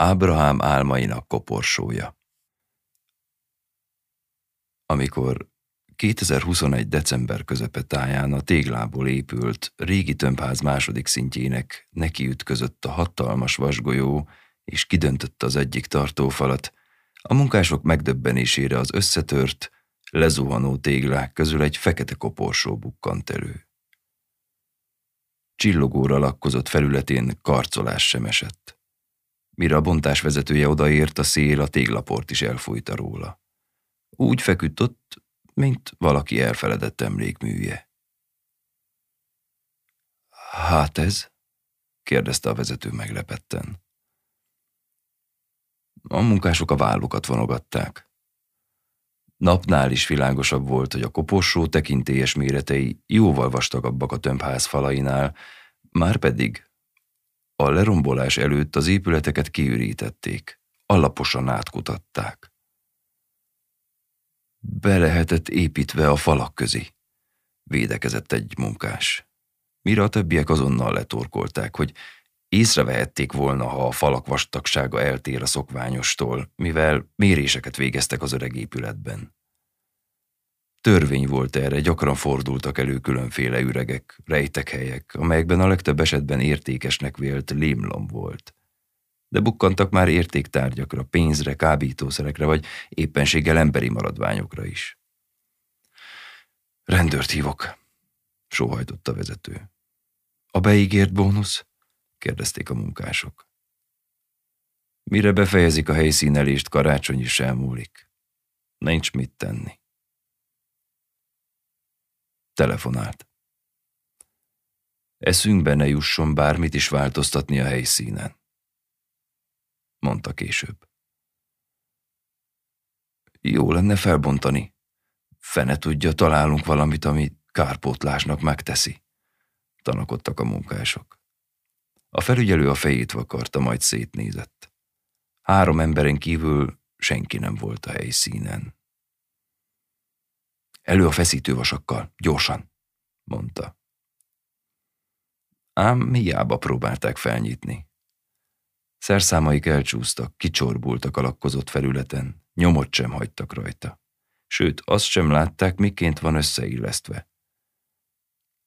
Ábrahám álmainak koporsója. Amikor 2021. december közepe táján a téglából épült régi tömbház második szintjének nekiütközött a hatalmas vasgolyó, és kidöntötte az egyik tartófalat, a munkások megdöbbenésére az összetört, lezuhanó téglák közül egy fekete koporsó bukkant elő. Csillogóra lakkozott felületén karcolás sem esett. Mire a bontás vezetője odaért, a szél a téglaport is elfújta róla. Úgy feküdt ott, mint valaki elfeledett emlékműje. Hát ez? kérdezte a vezető meglepetten. A munkások a vállukat vonogatták. Napnál is világosabb volt, hogy a koporsó tekintélyes méretei jóval vastagabbak a tömbház falainál, már pedig a lerombolás előtt az épületeket kiürítették, alaposan átkutatták. Be lehetett építve a falak közé, védekezett egy munkás. Mire a többiek azonnal letorkolták, hogy észrevehették volna, ha a falak vastagsága eltér a szokványostól, mivel méréseket végeztek az öreg épületben. Törvény volt erre, gyakran fordultak elő különféle üregek, rejtek helyek, amelyekben a legtöbb esetben értékesnek vélt lémlom volt. De bukkantak már értéktárgyakra, pénzre, kábítószerekre, vagy éppenséggel emberi maradványokra is. Rendőrt hívok, sóhajtott a vezető. A beígért bónusz? kérdezték a munkások. Mire befejezik a helyszínelést, karácsony is elmúlik. Nincs mit tenni. Telefonált. Eszünkbe ne jusson bármit is változtatni a helyszínen. Mondta később. Jó lenne felbontani. Fene tudja, találunk valamit, ami kárpótlásnak megteszi. Tanakodtak a munkások. A felügyelő a fejét vakarta, majd szétnézett. Három emberen kívül senki nem volt a helyszínen. Elő a feszítővasakkal, gyorsan, mondta. Ám hiába próbálták felnyitni. Szerszámaik elcsúsztak, kicsorbultak a lakkozott felületen, nyomot sem hagytak rajta. Sőt, azt sem látták, miként van összeillesztve.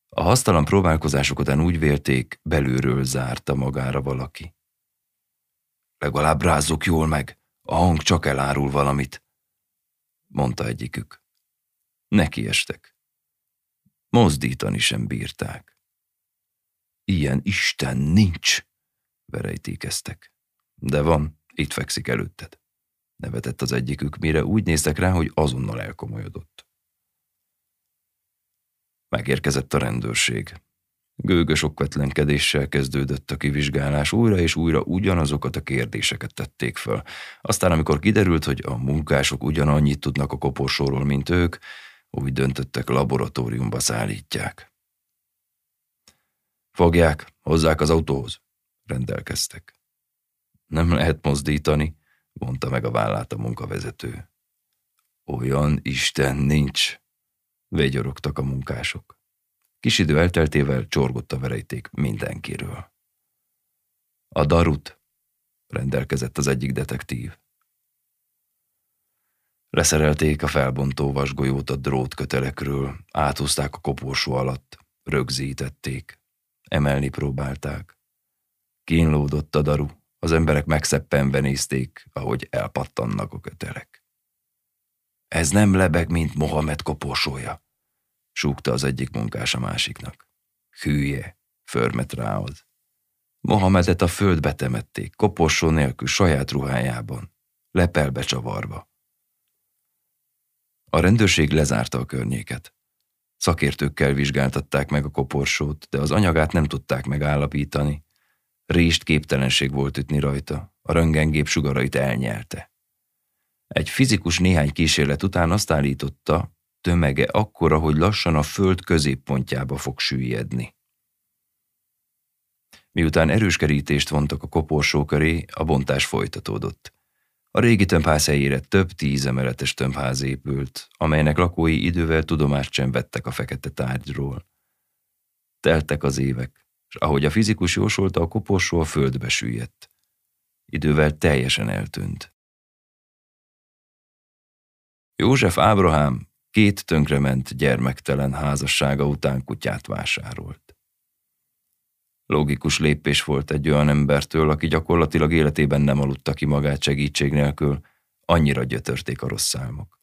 A hasztalan próbálkozások után úgy vélték, belülről zárta magára valaki. Legalább rázzuk jól meg, a hang csak elárul valamit, mondta egyikük. Nekiestek. Mozdítani sem bírták. Ilyen Isten nincs, verejtékeztek. De van, itt fekszik előtted. Nevetett az egyikük, mire úgy néztek rá, hogy azonnal elkomolyodott. Megérkezett a rendőrség. Gőgös okvetlenkedéssel kezdődött a kivizsgálás, újra és újra ugyanazokat a kérdéseket tették föl. Aztán, amikor kiderült, hogy a munkások ugyanannyit tudnak a koporsóról, mint ők, úgy döntöttek, laboratóriumba szállítják. Fogják, hozzák az autóhoz, rendelkeztek. Nem lehet mozdítani, mondta meg a vállát a munkavezető. Olyan Isten nincs, végyorogtak a munkások. Kis idő elteltével csorgott a verejték mindenkiről. A darut, rendelkezett az egyik detektív. Leszerelték a felbontó vasgolyót a drótkötelekről, áthúzták a koporsó alatt, rögzítették, emelni próbálták. Kínlódott a daru, az emberek megszeppenve nézték, ahogy elpattannak a kötelek. Ez nem lebeg, mint Mohamed koporsója, súgta az egyik munkás a másiknak. Hülye, förmet rá az. Mohamedet a földbe temették, koporsó nélkül saját ruhájában, lepelbe csavarva. A rendőrség lezárta a környéket. Szakértőkkel vizsgáltatták meg a koporsót, de az anyagát nem tudták megállapítani. Rést képtelenség volt ütni rajta, a röntgengép sugarait elnyelte. Egy fizikus néhány kísérlet után azt állította, tömege akkora, hogy lassan a föld középpontjába fog süllyedni. Miután erős kerítést vontak a koporsó köré, a bontás folytatódott. A régi tömbház helyére több tíz tömbház épült, amelynek lakói idővel tudomást sem vettek a fekete tárgyról. Teltek az évek, és ahogy a fizikus jósolta, a koporsó a földbe süllyedt. idővel teljesen eltűnt. József Ábrahám két tönkrement gyermektelen házassága után kutyát vásárolt. Logikus lépés volt egy olyan embertől, aki gyakorlatilag életében nem aludta ki magát segítség nélkül, annyira gyötörték a rossz számok.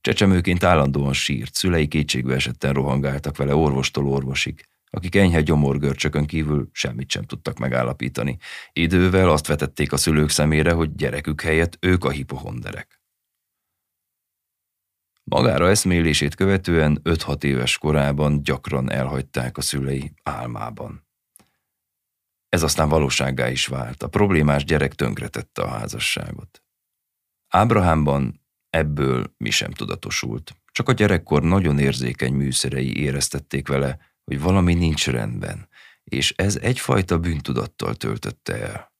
Csecsemőként állandóan sírt, szülei kétségbe esetten rohangáltak vele orvostól orvosig, akik enyhe gyomorgörcsökön kívül semmit sem tudtak megállapítani. Idővel azt vetették a szülők szemére, hogy gyerekük helyett ők a hipohonderek. Magára eszmélését követően 5-6 éves korában gyakran elhagyták a szülei álmában. Ez aztán valóságá is vált. A problémás gyerek tönkretette a házasságot. Ábrahámban ebből mi sem tudatosult. Csak a gyerekkor nagyon érzékeny műszerei éreztették vele, hogy valami nincs rendben, és ez egyfajta bűntudattal töltötte el.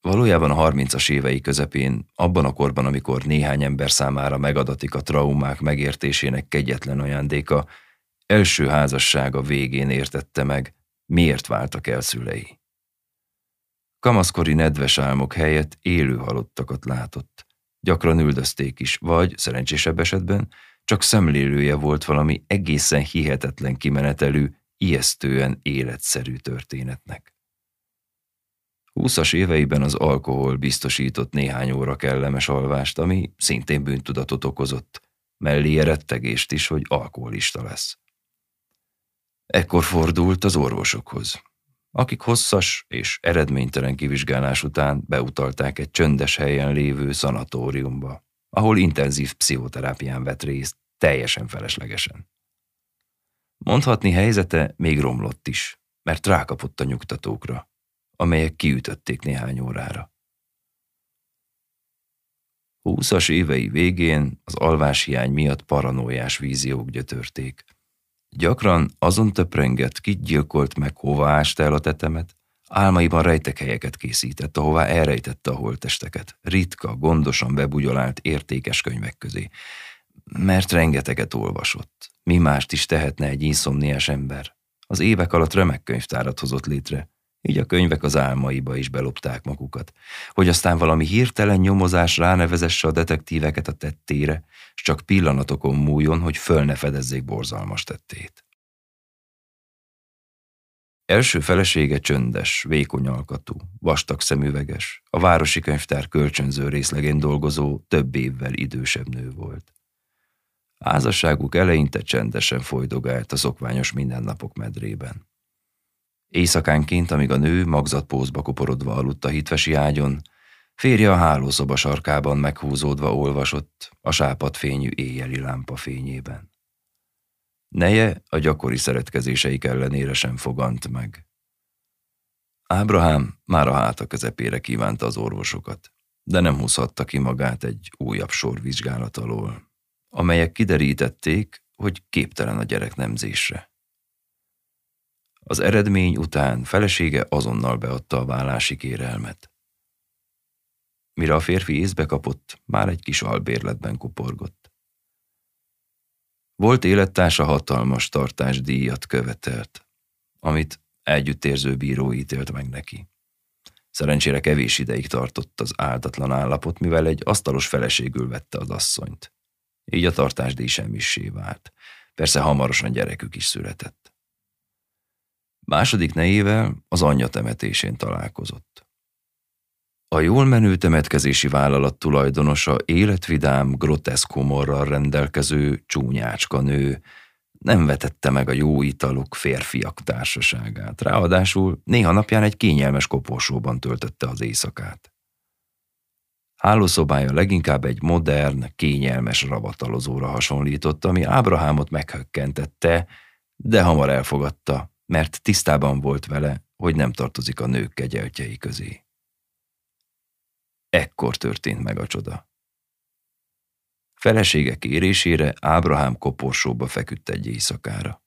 Valójában a 30-as évei közepén, abban a korban, amikor néhány ember számára megadatik a traumák megértésének kegyetlen ajándéka, első házassága végén értette meg, miért váltak el szülei. Kamaszkori nedves álmok helyett élő halottakat látott. Gyakran üldözték is, vagy, szerencsésebb esetben, csak szemlélője volt valami egészen hihetetlen kimenetelű, ijesztően életszerű történetnek. Húszas éveiben az alkohol biztosított néhány óra kellemes alvást, ami szintén bűntudatot okozott, mellé rettegést is, hogy alkoholista lesz. Ekkor fordult az orvosokhoz, akik hosszas és eredménytelen kivizsgálás után beutalták egy csöndes helyen lévő szanatóriumba, ahol intenzív pszichoterápián vett részt, teljesen feleslegesen. Mondhatni helyzete még romlott is, mert rákapott a nyugtatókra, amelyek kiütötték néhány órára. Húszas évei végén az alváshiány miatt paranójás víziók gyötörték. Gyakran azon töprengett, kit gyilkolt meg, hova ásta el a tetemet, álmaiban rejtekhelyeket készített, ahová elrejtette a holtesteket, ritka, gondosan bebugyolált értékes könyvek közé, mert rengeteget olvasott. Mi mást is tehetne egy inszomniás ember? Az évek alatt remek könyvtárat hozott létre, így a könyvek az álmaiba is belopták magukat, hogy aztán valami hirtelen nyomozás ránevezesse a detektíveket a tettére, és csak pillanatokon múljon, hogy föl ne fedezzék borzalmas tettét. Első felesége csöndes, vékony alkatú, vastag szemüveges, a városi könyvtár kölcsönző részlegén dolgozó, több évvel idősebb nő volt. Házasságuk eleinte csendesen folydogált a szokványos mindennapok medrében. Éjszakánként, amíg a nő magzatpózba koporodva aludt a hitvesi ágyon, férje a hálószoba sarkában meghúzódva olvasott a sápadfényű éjjeli lámpa fényében. Neje a gyakori szeretkezéseik ellenére sem fogant meg. Ábrahám már a háta közepére kívánta az orvosokat, de nem húzhatta ki magát egy újabb sor vizsgálat alól, amelyek kiderítették, hogy képtelen a gyerek nemzésre. Az eredmény után felesége azonnal beadta a vállási kérelmet. Mire a férfi észbe kapott, már egy kis albérletben kuporgott. Volt élettársa hatalmas tartásdíjat követelt, amit együttérző bíró ítélt meg neki. Szerencsére kevés ideig tartott az áldatlan állapot, mivel egy asztalos feleségül vette az asszonyt. Így a tartásdíj semmissé vált. Persze hamarosan gyerekük is született. Második nejével az anyja temetésén találkozott. A jól menő temetkezési vállalat tulajdonosa életvidám, groteszk humorral rendelkező csúnyácska nő, nem vetette meg a jó italok férfiak társaságát, ráadásul néha napján egy kényelmes koporsóban töltötte az éjszakát. Hálószobája leginkább egy modern, kényelmes ravatalozóra hasonlított, ami Ábrahámot meghökkentette, de hamar elfogadta, mert tisztában volt vele, hogy nem tartozik a nők kegyeltjei közé. Ekkor történt meg a csoda. Felesége kérésére Ábrahám koporsóba feküdt egy éjszakára.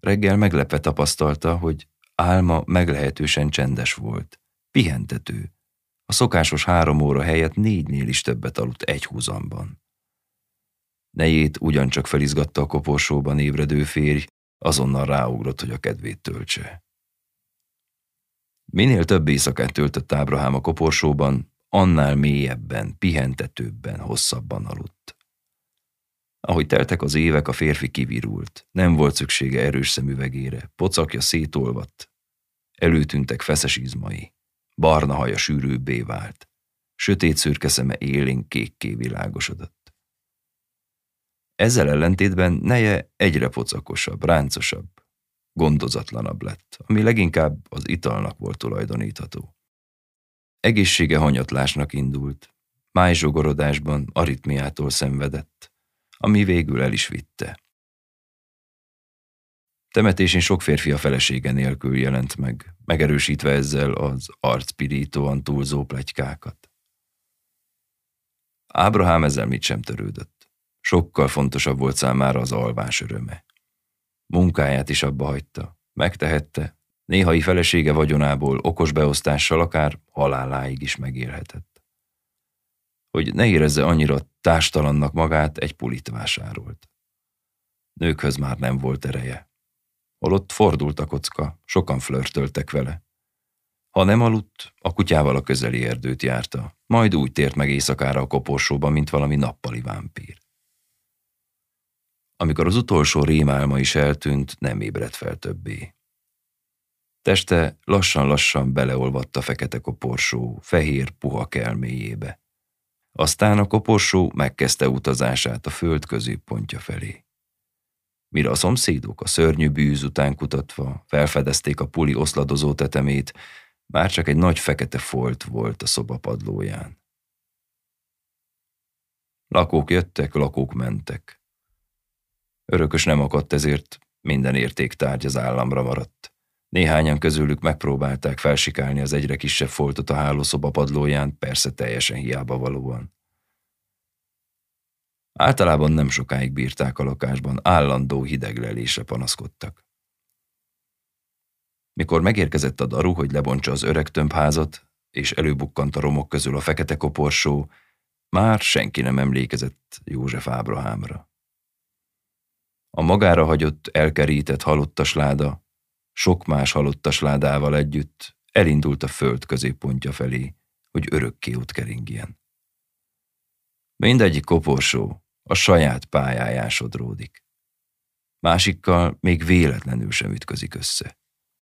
Reggel meglepve tapasztalta, hogy álma meglehetősen csendes volt, pihentető. A szokásos három óra helyett négynél is többet aludt egy húzamban. Nejét ugyancsak felizgatta a koporsóban ébredő férj, azonnal ráugrott, hogy a kedvét töltse. Minél több éjszakát töltött Ábrahám a koporsóban, annál mélyebben, pihentetőbben, hosszabban aludt. Ahogy teltek az évek, a férfi kivirult. Nem volt szüksége erős szemüvegére, pocakja szétolvadt. Előtűntek feszes izmai. Barna haja sűrűbbé vált. Sötét szürke szeme élén kékké világosodott. Ezzel ellentétben neje egyre pocakosabb, ráncosabb, gondozatlanabb lett, ami leginkább az italnak volt tulajdonítható. Egészsége hanyatlásnak indult, májzsogorodásban aritmiától szenvedett, ami végül el is vitte. Temetésén sok férfi a felesége nélkül jelent meg, megerősítve ezzel az arcpirítóan túlzó plegykákat. Ábrahám ezzel mit sem törődött. Sokkal fontosabb volt számára az alvás öröme. Munkáját is abba hagyta, megtehette, néhai felesége vagyonából okos beosztással akár haláláig is megélhetett. Hogy ne érezze annyira társtalannak magát, egy pulit vásárolt. Nőkhöz már nem volt ereje. Holott fordult a kocka, sokan flörtöltek vele. Ha nem aludt, a kutyával a közeli erdőt járta, majd úgy tért meg éjszakára a koporsóba, mint valami nappali vámpír. Amikor az utolsó rémálma is eltűnt, nem ébredt fel többé. Teste lassan-lassan beleolvadt a fekete koporsó, fehér puha kelméjébe. Aztán a koporsó megkezdte utazását a föld középpontja felé. Mire a szomszédok a szörnyű bűz után kutatva felfedezték a puli oszladozó tetemét, már csak egy nagy fekete folt volt a szoba padlóján. Lakók jöttek, lakók mentek. Örökös nem akadt, ezért minden értéktárgy az államra maradt. Néhányan közülük megpróbálták felsikálni az egyre kisebb foltot a hálószoba padlóján, persze teljesen hiába valóan. Általában nem sokáig bírták a lakásban, állandó hideglelése panaszkodtak. Mikor megérkezett a daru, hogy lebontsa az öreg tömbházat, és előbukkant a romok közül a fekete koporsó, már senki nem emlékezett József Ábrahámra. A magára hagyott, elkerített halottas láda, sok más halottas ládával együtt elindult a föld középpontja felé, hogy örökké ott keringjen. Mindegyik koporsó a saját pályáján sodródik. Másikkal még véletlenül sem ütközik össze.